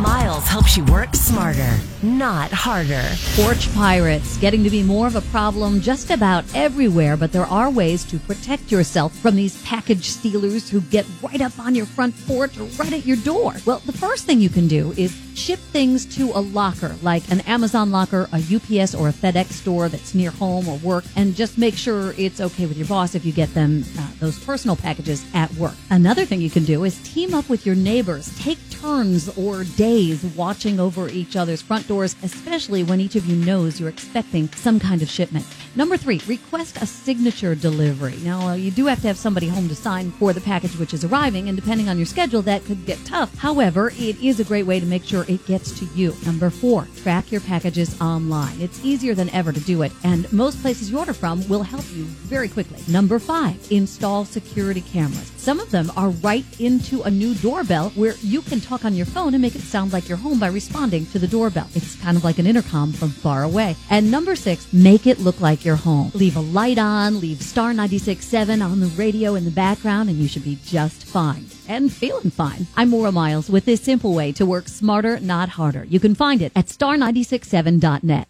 Miles helps you work smarter, not harder. Porch pirates getting to be more of a problem just about everywhere, but there are ways to protect yourself from these package stealers who get right up on your front porch or right at your door. Well, the first thing you can do is ship things to a locker, like an Amazon locker, a UPS or a FedEx store that's near home or work, and just make sure it's okay with your boss if you get them uh, those personal packages at work. Another thing you can do is team up with your neighbors. Take turns or days watching over each other's front doors, especially when each of you knows you're expecting some kind of shipment. Number three, request a signature delivery. Now, uh, you do have to have somebody home to sign for the package which is arriving, and depending on your schedule, that could get tough. However, it is a great way to make sure it gets to you. Number four, track your packages online. It's easier than ever to do it, and most places you order from will help you very quickly. Number five, install security cameras. Some of them are right into a new doorbell where you can talk on your phone and make it sound like you're home by responding to the doorbell. It's kind of like an intercom from far away. And number six, make it look like you're home. Leave a light on, leave Star 96.7 on the radio in the background, and you should be just fine and feeling fine. I'm Maura Miles with this simple way to work smarter, not harder. You can find it at star967.net.